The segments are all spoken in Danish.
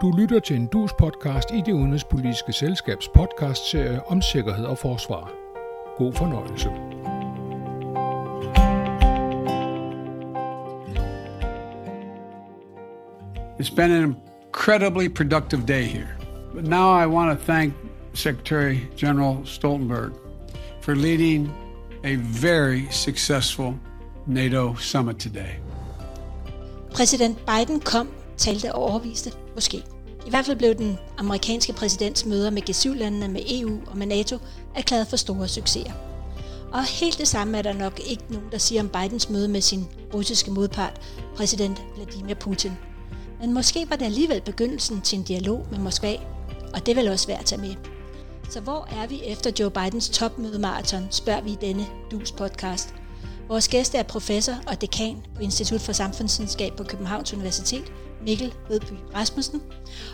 Du lytter til en dus podcast i det udenrigspolitiske selskabs podcastserie om sikkerhed og forsvar. God fornøjelse. It's been an incredibly productive day here. But now I want to thank Secretary General Stoltenberg for leading a very successful NATO summit today. Præsident Biden kom, talte og overviste, måske. I hvert fald blev den amerikanske præsidents møder med G7-landene, med EU og med NATO erklæret for store succeser. Og helt det samme er der nok ikke nogen, der siger om Bidens møde med sin russiske modpart, præsident Vladimir Putin. Men måske var det alligevel begyndelsen til en dialog med Moskva, og det vil også være at tage med. Så hvor er vi efter Joe Bidens topmødemarathon, spørger vi i denne DUS podcast. Vores gæst er professor og dekan på Institut for Samfundsvidenskab på Københavns Universitet, Mikkel Vedby Rasmussen.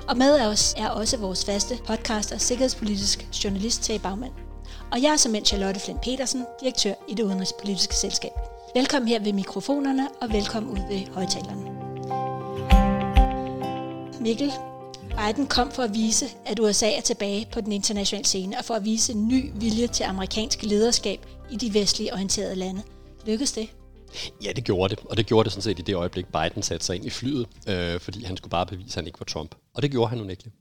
Og med os er også vores faste podcaster, sikkerhedspolitisk journalist Tage Bagmand. Og jeg er som Charlotte Flint Petersen, direktør i det udenrigspolitiske selskab. Velkommen her ved mikrofonerne, og velkommen ud ved højtalerne. Mikkel, Biden kom for at vise, at USA er tilbage på den internationale scene, og for at vise en ny vilje til amerikansk lederskab i de vestlige orienterede lande. Lykkedes det? Ja, det gjorde det. Og det gjorde det sådan set i det øjeblik, Biden satte sig ind i flyet, øh, fordi han skulle bare bevise, at han ikke var Trump. Og det gjorde han unægteligt.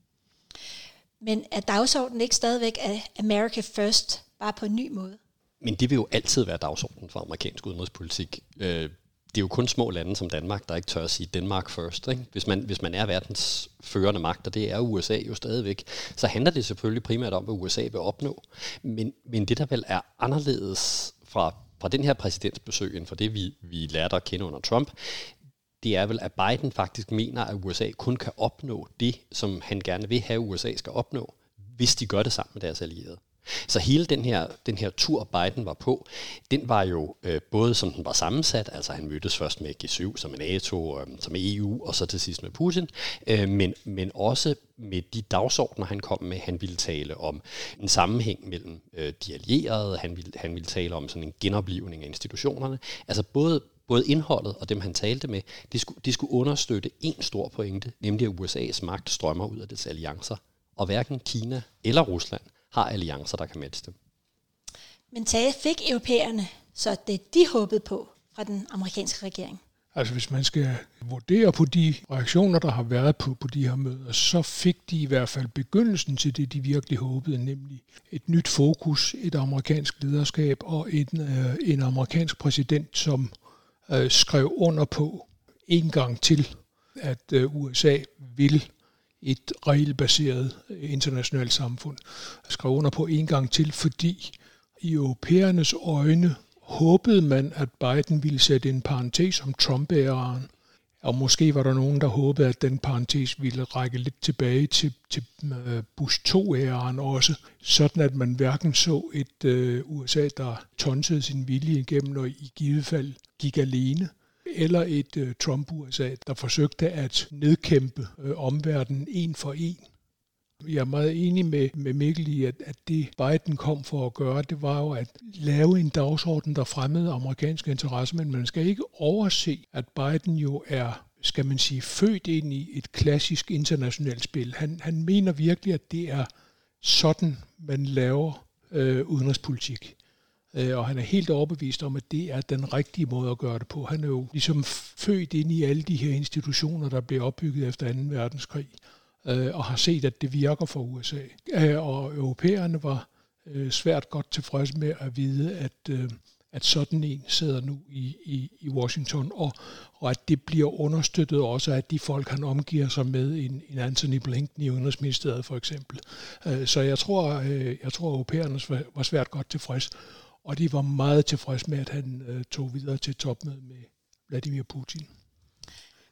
Men er dagsordenen ikke stadigvæk af America First, bare på en ny måde? Men det vil jo altid være dagsordenen for amerikansk udenrigspolitik. Øh, det er jo kun små lande som Danmark, der ikke tør at sige Danmark first. Ikke? Hvis, man, hvis man er verdens førende magt, og det er USA jo stadigvæk, så handler det selvfølgelig primært om, hvad USA vil opnå. Men, men det, der vel er anderledes fra, fra den her præsidentsbesøg, end for det, vi, vi lærte at kende under Trump, det er vel, at Biden faktisk mener, at USA kun kan opnå det, som han gerne vil have, USA skal opnå, hvis de gør det sammen med deres allierede. Så hele den her, den her tur, Biden var på, den var jo øh, både som den var sammensat, altså han mødtes først med G7, som med NATO, øh, som med EU, og så til sidst med Putin, øh, men, men også med de dagsordner, han kom med. Han ville tale om en sammenhæng mellem øh, de allierede, han ville, han ville tale om sådan en genoplivning af institutionerne. Altså både, både indholdet og dem, han talte med, de skulle, de skulle understøtte en stor pointe, nemlig at USA's magt strømmer ud af dets alliancer. Og hverken Kina eller Rusland har alliancer, der kan matche dem. Men Tage fik europæerne så det, de håbede på fra den amerikanske regering? Altså hvis man skal vurdere på de reaktioner, der har været på, på de her møder, så fik de i hvert fald begyndelsen til det, de virkelig håbede, nemlig et nyt fokus, et amerikansk lederskab og en, øh, en amerikansk præsident, som øh, skrev under på en gang til, at øh, USA vil et regelbaseret internationalt samfund. Jeg skrev under på en gang til, fordi i europæernes øjne håbede man, at Biden ville sætte en parentes om Trump-æraen, og måske var der nogen, der håbede, at den parentes ville række lidt tilbage til, til øh, Bush 2-æraen også, sådan at man hverken så et øh, USA, der tonsede sin vilje igennem og i givet fald gik alene, eller et øh, Trump-USA, der forsøgte at nedkæmpe øh, omverdenen en for en. Jeg er meget enig med, med Mikkel i, at, at det Biden kom for at gøre, det var jo at lave en dagsorden, der fremmede amerikanske interesser, men man skal ikke overse, at Biden jo er skal man sige, født ind i et klassisk internationalt spil. Han, han mener virkelig, at det er sådan, man laver øh, udenrigspolitik. Øh, og han er helt overbevist om, at det er den rigtige måde at gøre det på. Han er jo ligesom født ind i alle de her institutioner, der blev opbygget efter 2. verdenskrig, øh, og har set, at det virker for USA. Øh, og europæerne var øh, svært godt tilfredse med at vide, at, at sådan en sidder nu i, i, i Washington, og, og at det bliver understøttet også af de folk, han omgiver sig med, en, en Anthony Blinken i Udenrigsministeriet for eksempel. Så jeg tror, jeg tror, at europæerne var svært godt tilfredse og de var meget tilfredse med, at han øh, tog videre til topmødet med Vladimir Putin.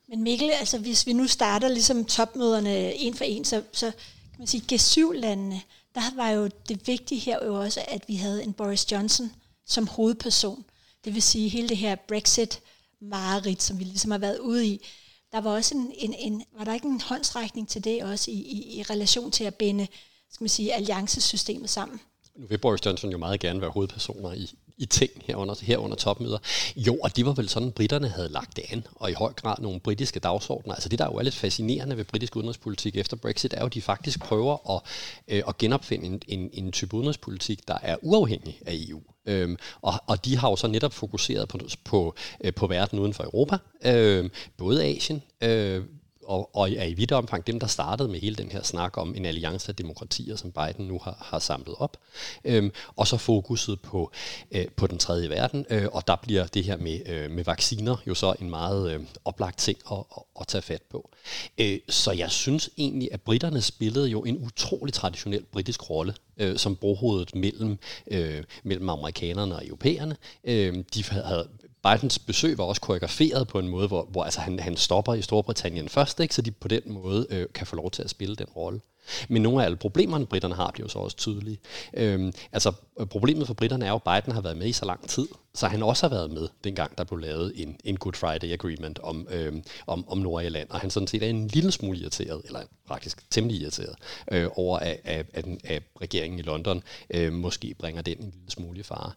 Men Mikkel, altså hvis vi nu starter ligesom topmøderne en for en, så, så kan man sige, G7-landene, der var jo det vigtige her jo også, at vi havde en Boris Johnson som hovedperson. Det vil sige hele det her Brexit-mareridt, som vi ligesom har været ude i. Der var også en, en, en var der ikke en håndsrækning til det også i, i, i relation til at binde skal man sige, alliancesystemet sammen? Nu vil Boris Johnson jo meget gerne være hovedpersoner i, i ting herunder, herunder topmøder. Jo, og det var vel sådan, britterne havde lagt det an, og i høj grad nogle britiske dagsordner. Altså det, der jo er lidt fascinerende ved britisk udenrigspolitik efter Brexit, er jo, at de faktisk prøver at, øh, at genopfinde en, en, en type udenrigspolitik, der er uafhængig af EU. Øhm, og, og de har jo så netop fokuseret på, på, øh, på verden uden for Europa, øh, både Asien, øh, og, og er i vidt omfang dem, der startede med hele den her snak om en alliance af demokratier, som Biden nu har, har samlet op. Øhm, og så fokuset på, øh, på den tredje verden, øh, og der bliver det her med, øh, med vacciner jo så en meget øh, oplagt ting at, at, at tage fat på. Øh, så jeg synes egentlig, at britterne spillede jo en utrolig traditionel britisk rolle øh, som brohovedet mellem, øh, mellem amerikanerne og europæerne. Øh, de havde Bidens besøg var også koreograferet på en måde, hvor, hvor altså han, han stopper i Storbritannien først, ikke? så de på den måde øh, kan få lov til at spille den rolle. Men nogle af alle problemerne, britterne har, bliver jo så også tydelige. Øhm, altså, problemet for britterne er jo, at Biden har været med i så lang tid, så han også har været med, dengang der blev lavet en, en Good Friday Agreement om, øhm, om, om Nordirland, og han sådan set er en lille smule irriteret, eller faktisk temmelig irriteret, øh, over at, at, at, at regeringen i London øh, måske bringer den en lille smule i fare.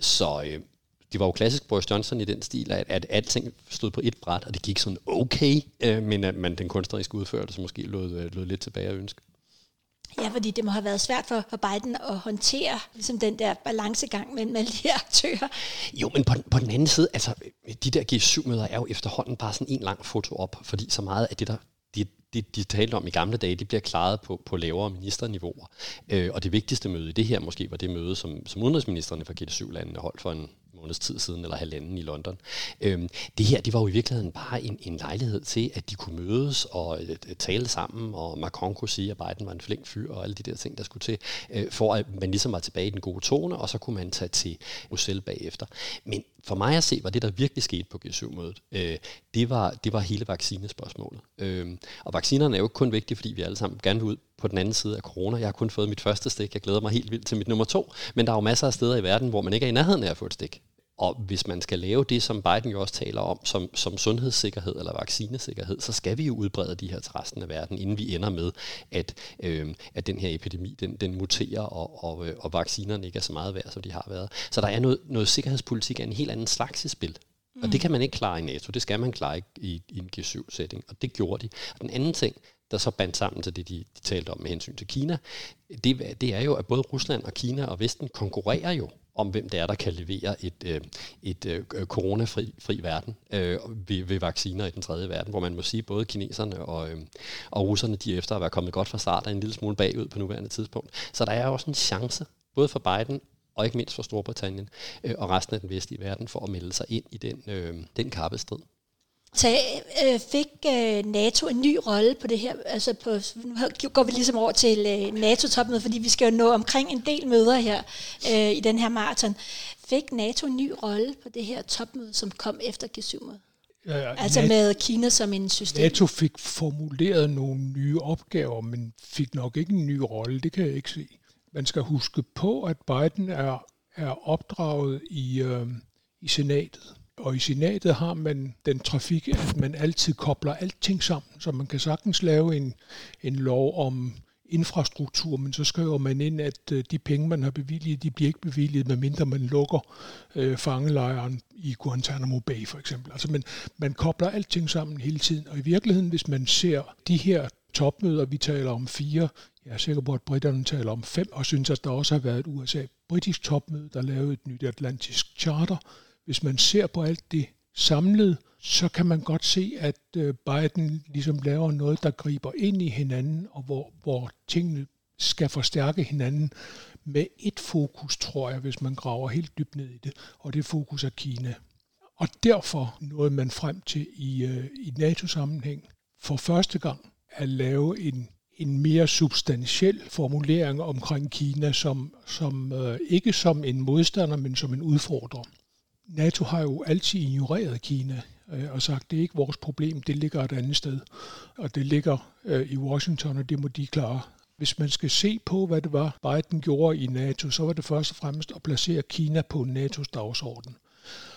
Så, øh, det var jo klassisk Boris Johnson i den stil, at, at alting stod på et bræt, og det gik sådan okay, øh, men at man den kunstneriske udførelse måske lod, øh, lod lidt tilbage at ønske. Ja, fordi det må have været svært for, for Biden at håndtere ligesom den der balancegang mellem alle de her aktører. Jo, men på, på den anden side, altså de der G7-møder er jo efterhånden bare sådan en lang foto op, fordi så meget af det, der de, de, de talte om i gamle dage, de bliver klaret på, på lavere ministerniveauer. Øh, og det vigtigste møde i det her måske var det møde, som, som udenrigsministerne fra G7-landene holdt for en, måneds tid siden, eller halvanden i London. Øhm, det her, det var jo i virkeligheden bare en, en lejlighed til, at de kunne mødes og øh, øh, tale sammen, og Macron kunne sige, at Biden var en flink fyr, og alle de der ting, der skulle til, øh, for at man ligesom var tilbage i den gode tone, og så kunne man tage til Bruxelles bagefter. Men for mig at se, var det, der virkelig skete på G7-mødet, øh, det, var, det var hele vaccinespørgsmålet. Øh, og vaccinerne er jo ikke kun vigtige, fordi vi alle sammen gerne vil ud på den anden side af corona. Jeg har kun fået mit første stik. Jeg glæder mig helt vildt til mit nummer to. Men der er jo masser af steder i verden, hvor man ikke er i nærheden af at få et stik. Og hvis man skal lave det, som Biden jo også taler om, som, som sundhedssikkerhed eller vaccinesikkerhed, så skal vi jo udbrede de her til resten af verden, inden vi ender med, at, øh, at den her epidemi, den, den muterer, og, og, øh, og vaccinerne ikke er så meget værd, som de har været. Så der er noget, noget sikkerhedspolitik af en helt anden slags i spil. Mm. Og det kan man ikke klare i NATO, det skal man klare i, i, i en G7-sætning, og det gjorde de. Og den anden ting, der så bandt sammen til det, de, de talte om med hensyn til Kina, det, det er jo, at både Rusland og Kina og Vesten konkurrerer jo om, hvem det er, der kan levere et, øh, et øh, coronafri fri verden øh, ved, ved vacciner i den tredje verden, hvor man må sige, både kineserne og, øh, og russerne, de efter at være kommet godt fra start, er en lille smule bagud på nuværende tidspunkt. Så der er også en chance, både for Biden og ikke mindst for Storbritannien øh, og resten af den vestlige verden, for at melde sig ind i den, øh, den kappestrid. Så øh, fik øh, NATO en ny rolle på det her, altså på, nu går vi ligesom over til øh, NATO-topmødet, fordi vi skal jo nå omkring en del møder her øh, i den her maraton. Fik NATO en ny rolle på det her topmøde, som kom efter G7-mødet? Ja, ja, altså NATO, med Kina som en system? NATO fik formuleret nogle nye opgaver, men fik nok ikke en ny rolle, det kan jeg ikke se. Man skal huske på, at Biden er, er opdraget i, øh, i senatet og i senatet har man den trafik, at man altid kobler alting sammen, så man kan sagtens lave en, en lov om infrastruktur, men så skriver man ind, at øh, de penge, man har bevilget, de bliver ikke bevilget, medmindre man lukker øh, fangelejren i Guantanamo Bay for eksempel. Altså man, man kobler alting sammen hele tiden, og i virkeligheden, hvis man ser de her topmøder, vi taler om fire, jeg er sikker på, at britterne taler om fem, og synes, at der også har været et USA-britisk topmøde, der lavede et nyt atlantisk charter, hvis man ser på alt det samlet, så kan man godt se, at øh, Biden ligesom laver noget, der griber ind i hinanden, og hvor, hvor tingene skal forstærke hinanden med et fokus, tror jeg, hvis man graver helt dybt ned i det, og det fokus er Kina. Og derfor nåede man frem til i, øh, i NATO-sammenhæng for første gang at lave en, en mere substantiel formulering omkring Kina, som, som øh, ikke som en modstander, men som en udfordrer. NATO har jo altid ignoreret Kina øh, og sagt, det er ikke vores problem, det ligger et andet sted. Og det ligger øh, i Washington, og det må de klare. Hvis man skal se på, hvad det var, Biden gjorde i NATO, så var det først og fremmest at placere Kina på NATO's dagsorden.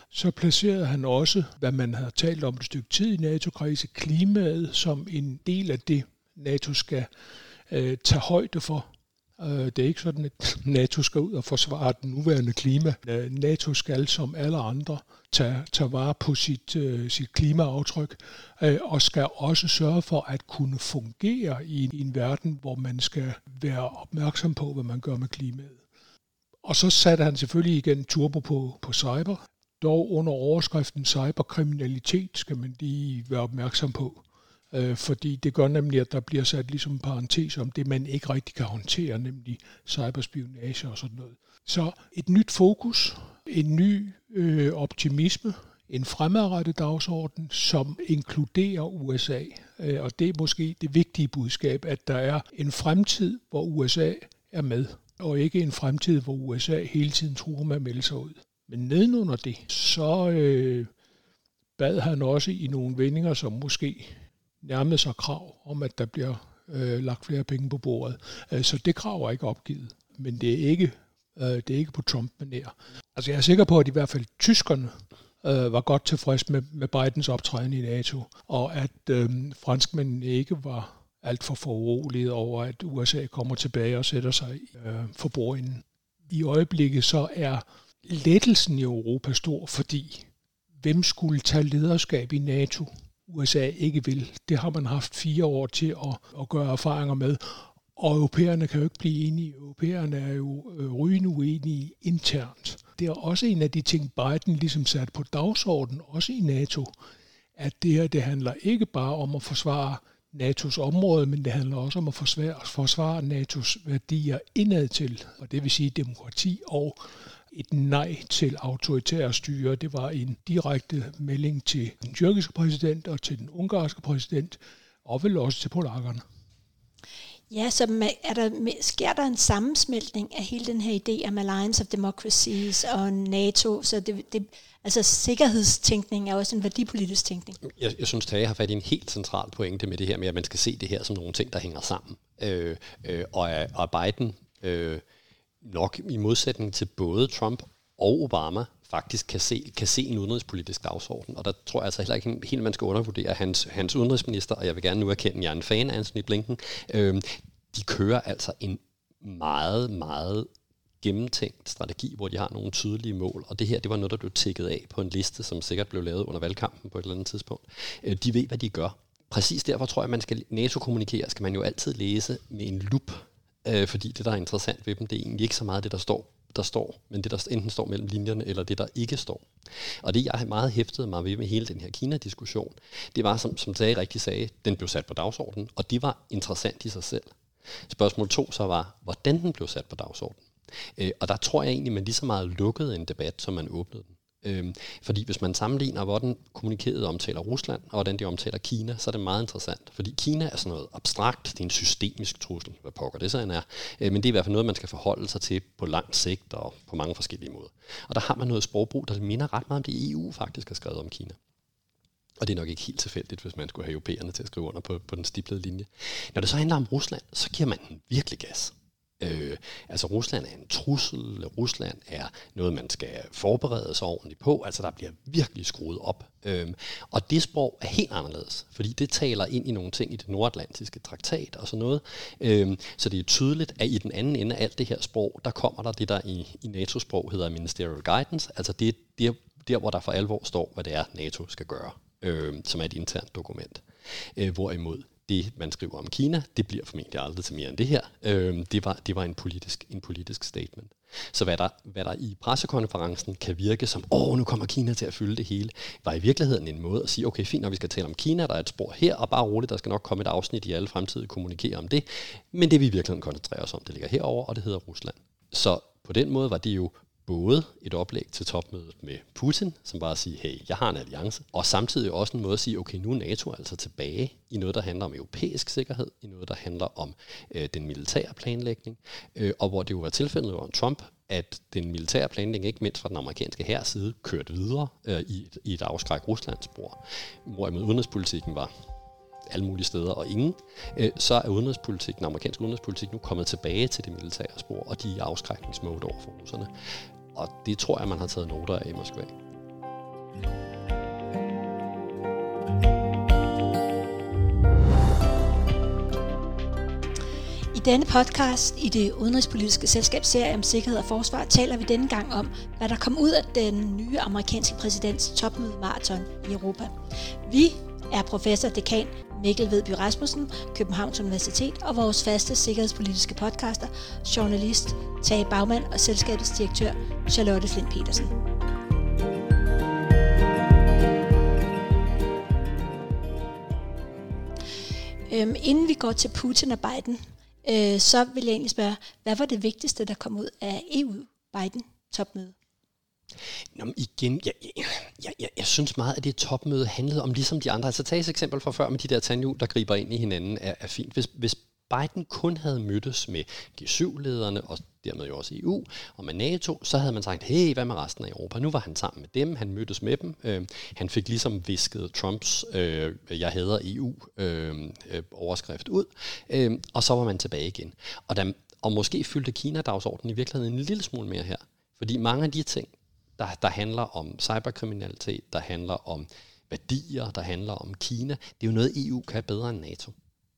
Så placerede han også, hvad man havde talt om et stykke tid i NATO-kredse, klimaet som en del af det, NATO skal øh, tage højde for. Øh, det er ikke sådan, at NATO skal ud og forsvare den nuværende klima. Øh, NATO skal som alle andre tage, tage vare på sit, øh, sit klimaaftryk øh, og skal også sørge for at kunne fungere i en, i en verden, hvor man skal være opmærksom på, hvad man gør med klimaet. Og så satte han selvfølgelig igen turbo på, på cyber. Dog under overskriften cyberkriminalitet skal man lige være opmærksom på øh, fordi det gør nemlig, at der bliver sat ligesom en parentes om det, man ikke rigtig kan håndtere, nemlig cyberspionage og sådan noget. Så et nyt fokus, en ny øh, optimisme, en fremadrettet dagsorden, som inkluderer USA. Øh, og det er måske det vigtige budskab, at der er en fremtid, hvor USA er med, og ikke en fremtid, hvor USA hele tiden truer med at melde sig ud. Men nedenunder det, så øh, bad han også i nogle vendinger, som måske nærmet sig krav om, at der bliver øh, lagt flere penge på bordet. Øh, så det krav er ikke opgivet, men det er ikke, øh, det er ikke på Trump-manér. Altså jeg er sikker på, at i hvert fald tyskerne øh, var godt tilfreds med, med Bidens optræden i NATO, og at øh, franskmændene ikke var alt for foruroliget over, at USA kommer tilbage og sætter sig øh, for bordenden. I øjeblikket så er lettelsen i Europa stor, fordi hvem skulle tage lederskab i NATO? USA ikke vil. Det har man haft fire år til at, at gøre erfaringer med. Og europæerne kan jo ikke blive enige. Europæerne er jo øh, rygende uenige internt. Det er også en af de ting, Biden ligesom sat på dagsordenen, også i NATO, at det her det handler ikke bare om at forsvare NATO's område, men det handler også om at forsvare, forsvare NATO's værdier indad til, og det vil sige demokrati og et nej til autoritære styre. Det var en direkte melding til den tyrkiske præsident og til den ungarske præsident, og vel også til polakkerne. Ja, så er der, sker der en sammensmeltning af hele den her idé om Alliance of Democracies og NATO, så det, det, altså sikkerhedstænkning er også en værdipolitisk tænkning. Jeg, jeg synes, Tage har fat i en helt central pointe med det her med, at man skal se det her som nogle ting, der hænger sammen. Øh, øh, og, og Biden øh, nok i modsætning til både Trump og Obama faktisk kan se, kan se en udenrigspolitisk dagsorden. Og der tror jeg altså heller ikke helt, man skal undervurdere hans, hans udenrigsminister, og jeg vil gerne nu erkende, at jeg er en fan af Anthony Blinken. Øhm, de kører altså en meget, meget gennemtænkt strategi, hvor de har nogle tydelige mål. Og det her, det var noget, der blev tækket af på en liste, som sikkert blev lavet under valgkampen på et eller andet tidspunkt. Øh, de ved, hvad de gør. Præcis derfor tror jeg, at man skal NATO-kommunikere, skal man jo altid læse med en lup øh, fordi det, der er interessant ved dem, det er egentlig ikke så meget det, der står, der står, men det, der enten står mellem linjerne, eller det, der ikke står. Og det, jeg har meget hæftet mig ved med hele den her Kina-diskussion, det var, som, som Tage rigtig sagde, den blev sat på dagsordenen, og det var interessant i sig selv. Spørgsmål to så var, hvordan den blev sat på dagsordenen. Øh, og der tror jeg egentlig, man lige så meget lukkede en debat, som man åbnede den. Øhm, fordi hvis man sammenligner, hvordan kommunikeret omtaler Rusland, og hvordan de omtaler Kina, så er det meget interessant. Fordi Kina er sådan noget abstrakt, det er en systemisk trussel, hvad pokker det så er. Øh, men det er i hvert fald noget, man skal forholde sig til på lang sigt og på mange forskellige måder. Og der har man noget sprogbrug, der minder ret meget om det EU faktisk har skrevet om Kina. Og det er nok ikke helt tilfældigt, hvis man skulle have europæerne til at skrive under på, på den stiplede linje. Når det så handler om Rusland, så giver man den virkelig gas. Øh, altså Rusland er en trussel, Rusland er noget, man skal forberede sig ordentligt på, altså der bliver virkelig skruet op. Øh, og det sprog er helt anderledes, fordi det taler ind i nogle ting i det nordatlantiske traktat og sådan noget. Øh, så det er tydeligt, at i den anden ende af alt det her sprog, der kommer der det, der i, i NATO-sprog hedder ministerial guidance, altså det, det er der, hvor der for alvor står, hvad det er, NATO skal gøre, øh, som er et internt dokument. Øh, hvorimod det, man skriver om Kina, det bliver formentlig aldrig til mere end det her. Øh, det, var, det var en politisk, en politisk statement. Så hvad der, hvad der i pressekonferencen kan virke som, åh, nu kommer Kina til at fylde det hele, var i virkeligheden en måde at sige, okay, fint, når vi skal tale om Kina, der er et spor her, og bare roligt, der skal nok komme et afsnit i alle fremtidige kommunikere om det. Men det vi i virkeligheden koncentrerer os om, det ligger herover, og det hedder Rusland. Så på den måde var det jo både et oplæg til topmødet med Putin, som bare siger, hey, jeg har en alliance, og samtidig også en måde at sige, okay, nu er NATO altså tilbage i noget, der handler om europæisk sikkerhed, i noget, der handler om øh, den militære planlægning, øh, og hvor det jo var tilfældet under Trump, at den militære planlægning, ikke mindst fra den amerikanske her side, kørte videre øh, i, et, i et afskræk Ruslandsspor, hvorimod udenrigspolitikken var alle mulige steder og ingen, øh, så er udenrigspolitik, den amerikanske udenrigspolitik nu kommet tilbage til det militære spor, og de er afskrækningsmode over for russerne. Og det tror jeg, man har taget noter af i Moskva. I denne podcast i det udenrigspolitiske selskabsserie om sikkerhed og forsvar taler vi denne gang om, hvad der kom ud af den nye amerikanske præsidents topmøde marathon i Europa. Vi er professor dekan Mikkel Vedby Rasmussen, Københavns Universitet og vores faste sikkerhedspolitiske podcaster, journalist Tage Bagmand og selskabets direktør Charlotte Flint Petersen. Øhm, inden vi går til Putin og Biden, øh, så vil jeg egentlig spørge, hvad var det vigtigste, der kom ud af EU-Biden-topmødet? Nå, igen, jeg, jeg, jeg, jeg, jeg synes meget, at det topmøde handlede om ligesom de andre. Altså tag et eksempel fra før med de der tandhjul, der griber ind i hinanden, er, er fint. Hvis, hvis Biden kun havde mødtes med G7-lederne og dermed jo også EU og med NATO, så havde man sagt, hey, hvad med resten af Europa? Nu var han sammen med dem, han mødtes med dem. Øh, han fik ligesom visket Trumps, øh, jeg hader EU, øh, øh, overskrift ud, øh, og så var man tilbage igen. Og, der, og måske fyldte Kina-dagsordenen i virkeligheden en lille smule mere her. Fordi mange af de ting, der, der handler om cyberkriminalitet, der handler om værdier, der handler om Kina, det er jo noget, EU kan bedre end NATO.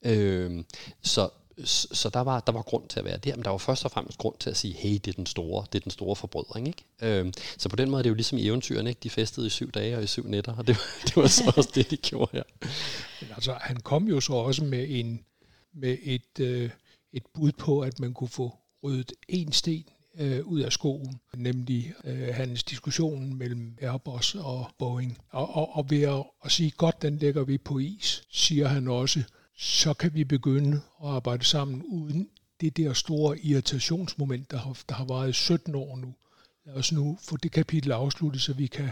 Øh, så så der var, der var grund til at være der, men der var først og fremmest grund til at sige, hey, det er den store, det er den store forbrødring. Ikke? Øhm, så på den måde er det jo ligesom i eventyrene, ikke? de festede i syv dage og i syv nætter, og det, det var så også det, de gjorde her. Men altså, han kom jo så også med, en, med et, øh, et bud på, at man kunne få ryddet en sten øh, ud af skoen, nemlig øh, hans diskussion mellem Airbus og Boeing. Og, og, og ved at, at sige, godt, den lægger vi på is, siger han også, så kan vi begynde at arbejde sammen uden det der store irritationsmoment, der har, der har varet 17 år nu. Lad os nu få det kapitel afsluttet, så vi kan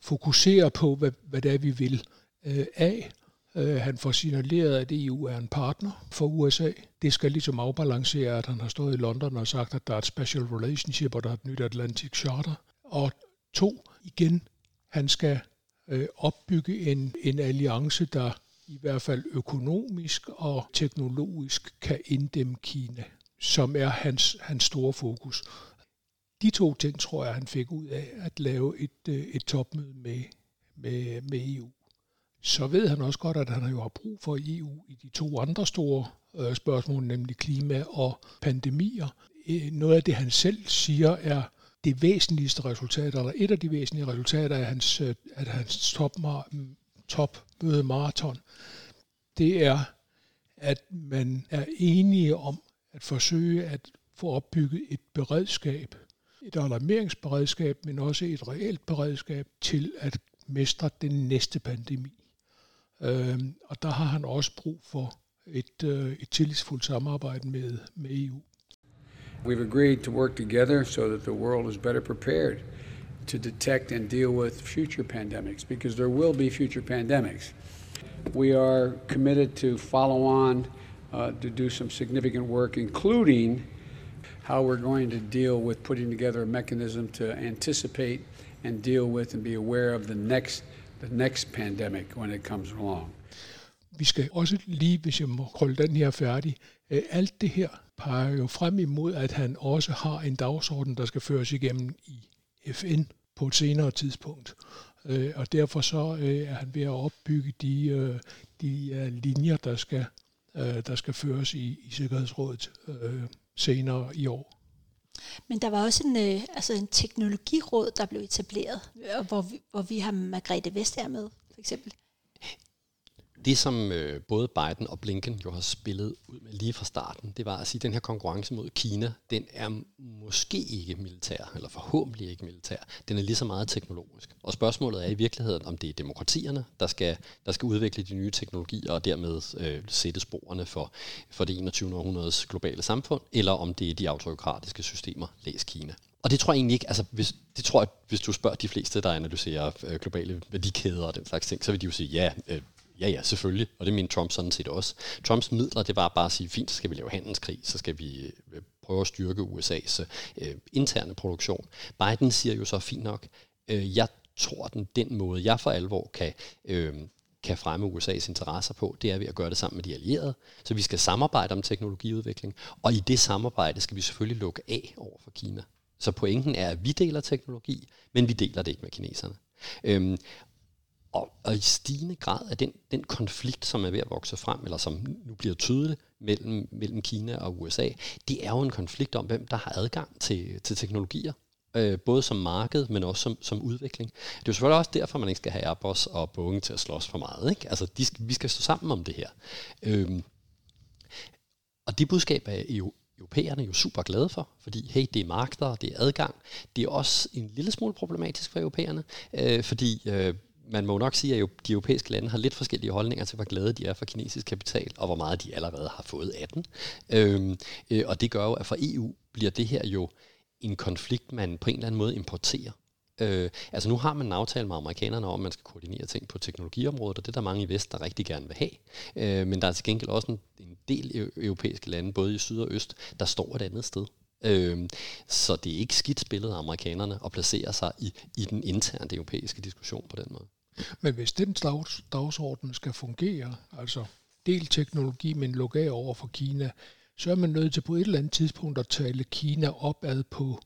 fokusere på, hvad, hvad det er, vi vil øh, af. Øh, han får signaleret, at EU er en partner for USA. Det skal ligesom afbalancere, at han har stået i London og sagt, at der er et special relationship, og der er et nyt Atlantic Charter. Og to, igen, han skal øh, opbygge en, en alliance, der i hvert fald økonomisk og teknologisk kan inddæmme Kina, som er hans, hans store fokus. De to ting tror jeg, han fik ud af at lave et, øh, et topmøde med, med, med EU. Så ved han også godt, at han jo har brug for EU i de to andre store øh, spørgsmål, nemlig klima og pandemier. Øh, noget af det, han selv siger, er det væsentligste resultat, eller et af de væsentlige resultater af hans, øh, af hans top, maraton, det er, at man er enige om at forsøge at få opbygget et beredskab, et alarmeringsberedskab, men også et reelt beredskab til at mestre den næste pandemi. Øhm, og der har han også brug for et, øh, et tillidsfuldt samarbejde med, med EU. We've agreed to work together so that the world is better prepared to detect and deal with future pandemics because there will be future pandemics. We are committed to follow on uh, to do some significant work, including how we're going to deal with putting together a mechanism to anticipate and deal with and be aware of the next, the next pandemic when it comes along. Vi skal også lige, hvis jeg må holde den her færdig, øh, alt det her peger jo frem imod, at han også har en dagsorden, der skal føres igennem i FN på et senere tidspunkt. Øh, og derfor så øh, er han ved at opbygge de, de linjer, der skal, der skal føres i, i Sikkerhedsrådet senere i år. Men der var også en, øh, altså en teknologiråd, der blev etableret, hvor vi, hvor vi har Margrethe Vestager med, for eksempel det, som øh, både Biden og Blinken jo har spillet ud med lige fra starten, det var at sige, at den her konkurrence mod Kina, den er måske ikke militær, eller forhåbentlig ikke militær. Den er lige så meget teknologisk. Og spørgsmålet er i virkeligheden, om det er demokratierne, der skal, der skal udvikle de nye teknologier, og dermed øh, sætte sporene for, for det 21. århundredes globale samfund, eller om det er de autokratiske systemer, læs Kina. Og det tror jeg egentlig ikke, altså hvis, det tror jeg, hvis du spørger de fleste, der analyserer øh, globale værdikæder og den slags ting, så vil de jo sige, ja, øh, Ja, ja, selvfølgelig. Og det mener Trump sådan set også. Trumps midler, det var bare at sige, fint, så skal vi lave handelskrig, så skal vi øh, prøve at styrke USA's øh, interne produktion. Biden siger jo så fint nok, øh, jeg tror, den, den måde, jeg for alvor kan, øh, kan fremme USA's interesser på, det er ved at gøre det sammen med de allierede. Så vi skal samarbejde om teknologiudvikling, og i det samarbejde skal vi selvfølgelig lukke af over for Kina. Så pointen er, at vi deler teknologi, men vi deler det ikke med kineserne. Øhm, og, og i stigende grad er den, den konflikt, som er ved at vokse frem, eller som nu bliver tydelig, mellem, mellem Kina og USA, det er jo en konflikt om, hvem der har adgang til, til teknologier øh, både som marked, men også som, som udvikling. Det er jo selvfølgelig også derfor, man ikke skal have Airbus og Boeing til at slås for meget. Ikke? Altså, de, vi skal stå sammen om det her. Øhm, og det budskab er jo europæerne jo super glade for, fordi hey, det er markeder, det er adgang. Det er også en lille smule problematisk for europæerne, øh, fordi øh, man må nok sige, at de europæiske lande har lidt forskellige holdninger til, hvor glade de er for kinesisk kapital, og hvor meget de allerede har fået af den. Øhm, øh, og det gør jo, at for EU bliver det her jo en konflikt, man på en eller anden måde importerer. Øh, altså nu har man en aftale med amerikanerne om, at man skal koordinere ting på teknologiområdet, og det er der mange i Vest, der rigtig gerne vil have. Øh, men der er til gengæld også en, en del europæiske lande, både i syd og øst, der står et andet sted. Øh, så det er ikke skidt spillet af amerikanerne at placere sig i, i den interne europæiske diskussion på den måde. Men hvis den dags, dagsorden skal fungere, altså del teknologi, men lukke af over for Kina, så er man nødt til på et eller andet tidspunkt at tale Kina opad på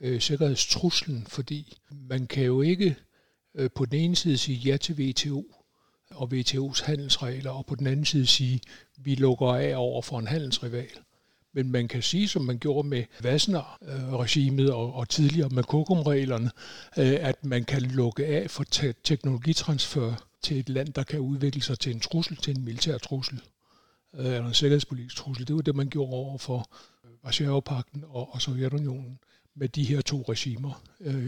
øh, sikkerhedstruslen, fordi man kan jo ikke øh, på den ene side sige ja til WTO og WTO's handelsregler, og på den anden side sige, vi lukker af over for en handelsrival. Men man kan sige, som man gjorde med Vassner-regimet og, og tidligere med Kokum-reglerne, øh, at man kan lukke af for te- teknologitransfer til et land, der kan udvikle sig til en trussel, til en militær trussel, øh, eller en sikkerhedspolitisk trussel. Det var det, man gjorde over for øh, Varsjavpakten og, og Sovjetunionen med de her to regimer.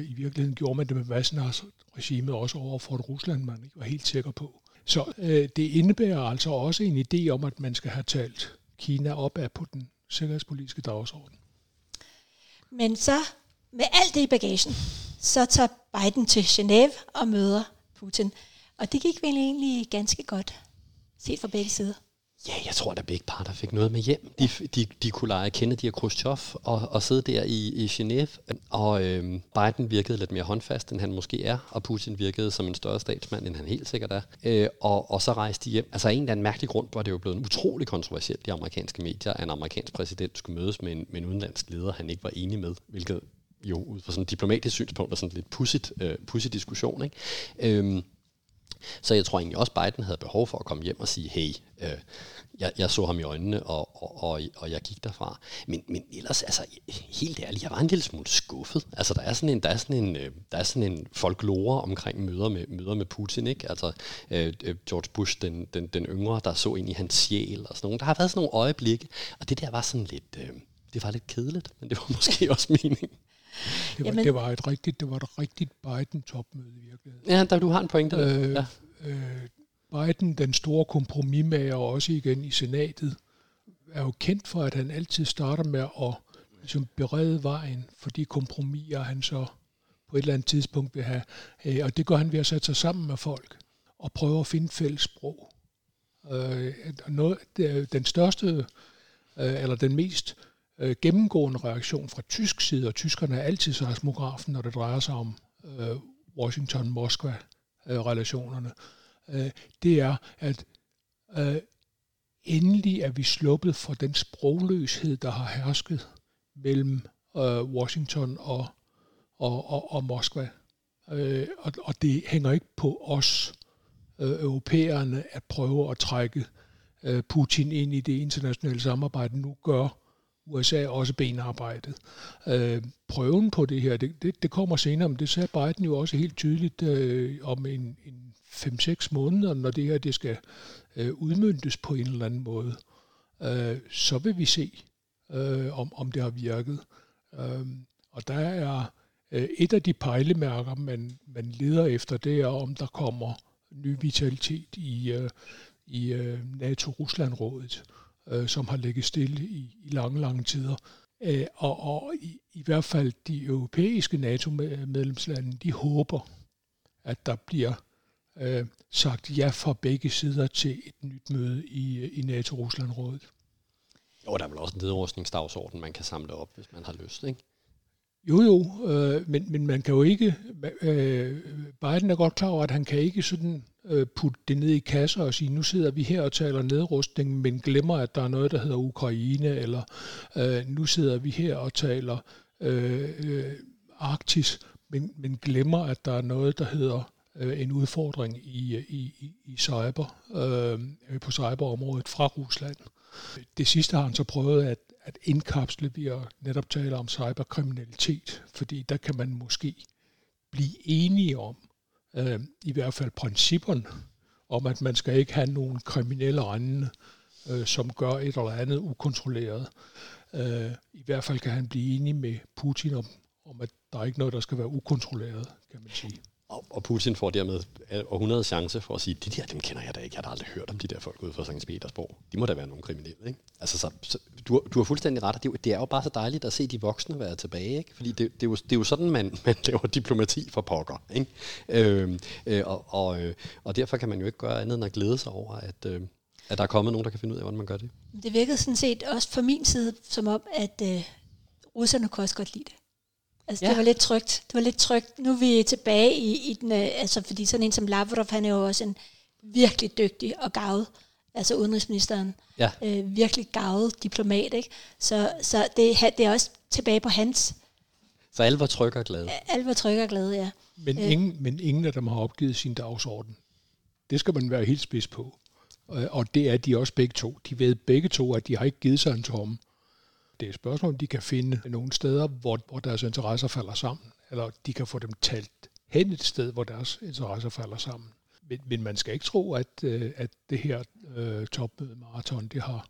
I virkeligheden gjorde man det med Wassners regimet også over for et Rusland, man ikke var helt sikker på. Så øh, det indebærer altså også en idé om, at man skal have talt Kina op af på den sikkerhedspolitiske dagsorden. Men så, med alt det i bagagen, så tager Biden til Genève og møder Putin. Og det gik vel egentlig ganske godt, set fra begge sider. Ja, jeg tror, at begge parter fik noget med hjem. De, de, de kunne lege Kennedy og Khrushchev og, og sidde der i, i Genève. Og øhm, Biden virkede lidt mere håndfast, end han måske er, og Putin virkede som en større statsmand, end han helt sikkert er. Øh, og, og så rejste de hjem. Altså en eller anden mærkelig grund var det jo blevet utrolig kontroversielt i amerikanske medier, at en amerikansk præsident skulle mødes med en, med en udenlandsk leder, han ikke var enig med, hvilket jo ud fra sådan et diplomatisk synspunkt er sådan lidt pudsigt, øh, pudsigt diskussion. Ikke? Øhm, så jeg tror egentlig også, Biden havde behov for at komme hjem og sige, hey, øh, jeg, jeg så ham i øjnene, og, og, og, og jeg gik derfra. Men, men ellers, altså, helt ærligt, jeg var en lille smule skuffet. Altså, der er sådan en, der er sådan en, øh, der er sådan en folklore omkring møder med, møder med Putin, ikke? Altså, øh, øh, George Bush, den, den, den yngre, der så ind i hans sjæl og sådan nogle. Der har været sådan nogle øjeblikke, og det der var sådan lidt, øh, det var lidt kedeligt, men det var måske også meningen. Det var, Jamen. det var et rigtigt, det var et rigtigt Biden-topmøde i virkeligheden. Ja, der du har en pointe. Øh, ja. øh, Biden, den store kompromismager, også igen i senatet, er jo kendt for, at han altid starter med at ligesom, berede vejen for de kompromiser, han så på et eller andet tidspunkt vil have. Øh, og det gør han ved at sætte sig sammen med folk og prøve at finde fælles sprog. Øh, noget, den største, øh, eller den mest Øh, gennemgående reaktion fra tysk side, og tyskerne er altid seismografen, når det drejer sig om øh, Washington-Moskva-relationerne, øh, øh, det er, at øh, endelig er vi sluppet for den sprogløshed, der har hersket mellem øh, Washington og, og, og, og Moskva. Øh, og, og det hænger ikke på os øh, europæerne at prøve at trække øh, Putin ind i det internationale samarbejde. Nu gør USA også benarbejdet. Øh, prøven på det her, det, det, det kommer senere, men det sagde Biden jo også helt tydeligt øh, om en, en 5-6 måneder, når det her det skal øh, udmyndtes på en eller anden måde, øh, så vil vi se, øh, om, om det har virket. Øh, og der er øh, et af de pejlemærker, man, man leder efter, det er, om der kommer ny vitalitet i, øh, i øh, NATO-Rusland-rådet, øh, Øh, som har ligget stille i, i lange, lange tider. Æh, og og i, i hvert fald de europæiske NATO-medlemslande, de håber, at der bliver øh, sagt ja fra begge sider til et nyt møde i, i NATO-Rusland-rådet. Jo, der er vel også en nedrustningsdagsorden, man kan samle op, hvis man har lyst, ikke? Jo, jo, øh, men, men man kan jo ikke... Øh, Biden er godt klar over, at han kan ikke sådan øh, putte det ned i kasser og sige, nu sidder vi her og taler nedrustning, men glemmer, at der er noget, der hedder Ukraine, eller øh, nu sidder vi her og taler øh, øh, Arktis, men, men glemmer, at der er noget, der hedder øh, en udfordring i, i, i, i cyber, øh, på cyberområdet fra Rusland. Det sidste har han så prøvet at, at indkapsle vi at netop tale om cyberkriminalitet, fordi der kan man måske blive enige om, øh, i hvert fald principperne, om at man skal ikke have nogen kriminelle rendende, øh, som gør et eller andet ukontrolleret. Øh, I hvert fald kan han blive enig med Putin om, om, at der er ikke noget, der skal være ukontrolleret, kan man sige. Og, og Putin får dermed øh, århundrede chance for at sige, de der, dem kender jeg da ikke. Jeg har da aldrig hørt om de der folk ude fra St. Petersborg. De må da være nogle kriminelle, ikke? Altså, så, så, du, du har fuldstændig ret, det, det er jo bare så dejligt at se de voksne være tilbage, ikke? Fordi det, det, er, jo, det er jo sådan, man, man laver diplomati for pokker, ikke? Øhm, øh, og, og, øh, og derfor kan man jo ikke gøre andet end at glæde sig over, at, øh, at der er kommet nogen, der kan finde ud af, hvordan man gør det. Det virkede sådan set også fra min side som om, at øh, russerne kunne også godt lide det. Altså, ja. det var lidt trygt. Det var lidt trygt. Nu er vi tilbage i, i den, øh, altså, fordi sådan en som Lavrov, han er jo også en virkelig dygtig og gavet, altså udenrigsministeren, ja. øh, virkelig gavet diplomat, ikke? Så, så det, det er også tilbage på hans. Så alle var trygge og glade. Alle var trygge og glade, ja. Men, øh. ingen, men ingen af dem har opgivet sin dagsorden. Det skal man være helt spids på. Og det er de også begge to. De ved begge to, at de har ikke givet sig en tomme. Det er et spørgsmål, om de kan finde nogle steder, hvor, hvor deres interesser falder sammen, eller de kan få dem talt hen et sted, hvor deres interesser falder sammen. Men, men man skal ikke tro, at, øh, at det her øh, topmøde maraton, det har,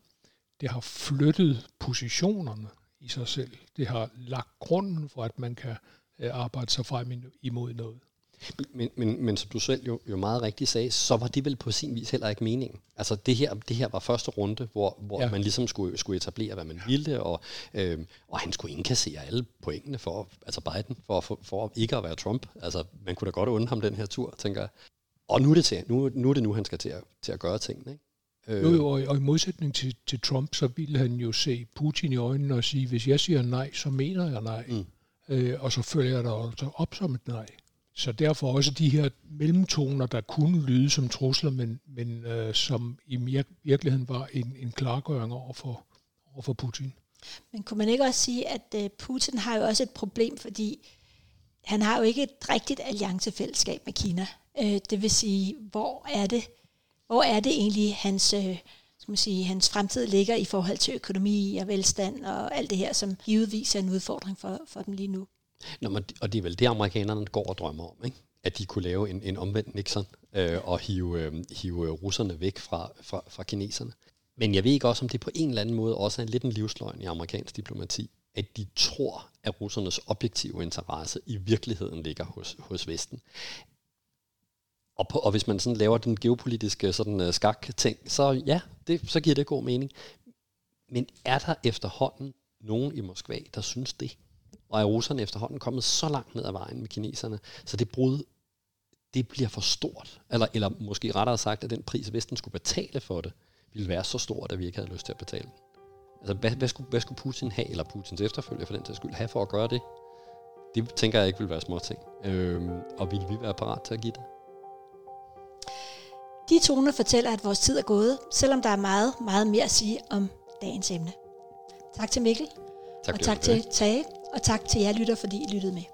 det har flyttet positionerne i sig selv. Det har lagt grunden for, at man kan øh, arbejde sig frem imod noget. Men, men, men som du selv jo, jo meget rigtigt sagde, så var det vel på sin vis heller ikke meningen. Altså det her, det her var første runde, hvor, hvor ja. man ligesom skulle, skulle etablere, hvad man ja. ville, og, øh, og han skulle indkassere alle pointene for, altså Biden, for, for, for ikke at være Trump. Altså man kunne da godt undre ham den her tur, tænker jeg. Og nu er det, til, nu, nu er det nu, han skal til at, til at gøre tingene. Ikke? Øh. Jo, jo, og, i modsætning til, til Trump, så ville han jo se Putin i øjnene og sige, hvis jeg siger nej, så mener jeg nej. Mm. Øh, og så følger jeg der også op som et nej. Så derfor også de her mellemtoner, der kunne lyde som trusler, men, men øh, som i virkeligheden var en, en klargøring over for, over for Putin. Men kunne man ikke også sige, at øh, Putin har jo også et problem, fordi han har jo ikke et rigtigt alliancefællesskab med Kina. Øh, det vil sige, hvor er det, hvor er det egentlig hans, øh, skal man sige, hans fremtid ligger i forhold til økonomi og velstand og alt det her, som givetvis er en udfordring for, for dem lige nu. Nå, men, og det er vel det, amerikanerne går og drømmer om, ikke? at de kunne lave en, en omvendt Nixon øh, og hive, øh, hive øh, russerne væk fra, fra, fra kineserne. Men jeg ved ikke også, om det på en eller anden måde også er lidt en livsløgn i amerikansk diplomati, at de tror, at russernes objektive interesse i virkeligheden ligger hos, hos Vesten. Og, på, og hvis man sådan laver den geopolitiske sådan, uh, skak-ting, så ja, det, så giver det god mening. Men er der efterhånden nogen i Moskva, der synes det? Og er russerne efterhånden kommet så langt ned ad vejen med kineserne, så det brud, det bliver for stort. Eller, eller måske rettere sagt, at den pris, Vesten skulle betale for det, ville være så stort, at vi ikke havde lyst til at betale den. Altså, hvad, hvad, skulle, hvad skulle Putin have, eller Putins efterfølger for den til skyld, have for at gøre det? Det tænker jeg ikke vil være små ting. Øhm, og vil vi være parat til at give det? De toner fortæller, at vores tid er gået, selvom der er meget, meget mere at sige om dagens emne. Tak til Mikkel. Tak, og tak til Tage. Og tak til jer lytter, fordi I lyttede med.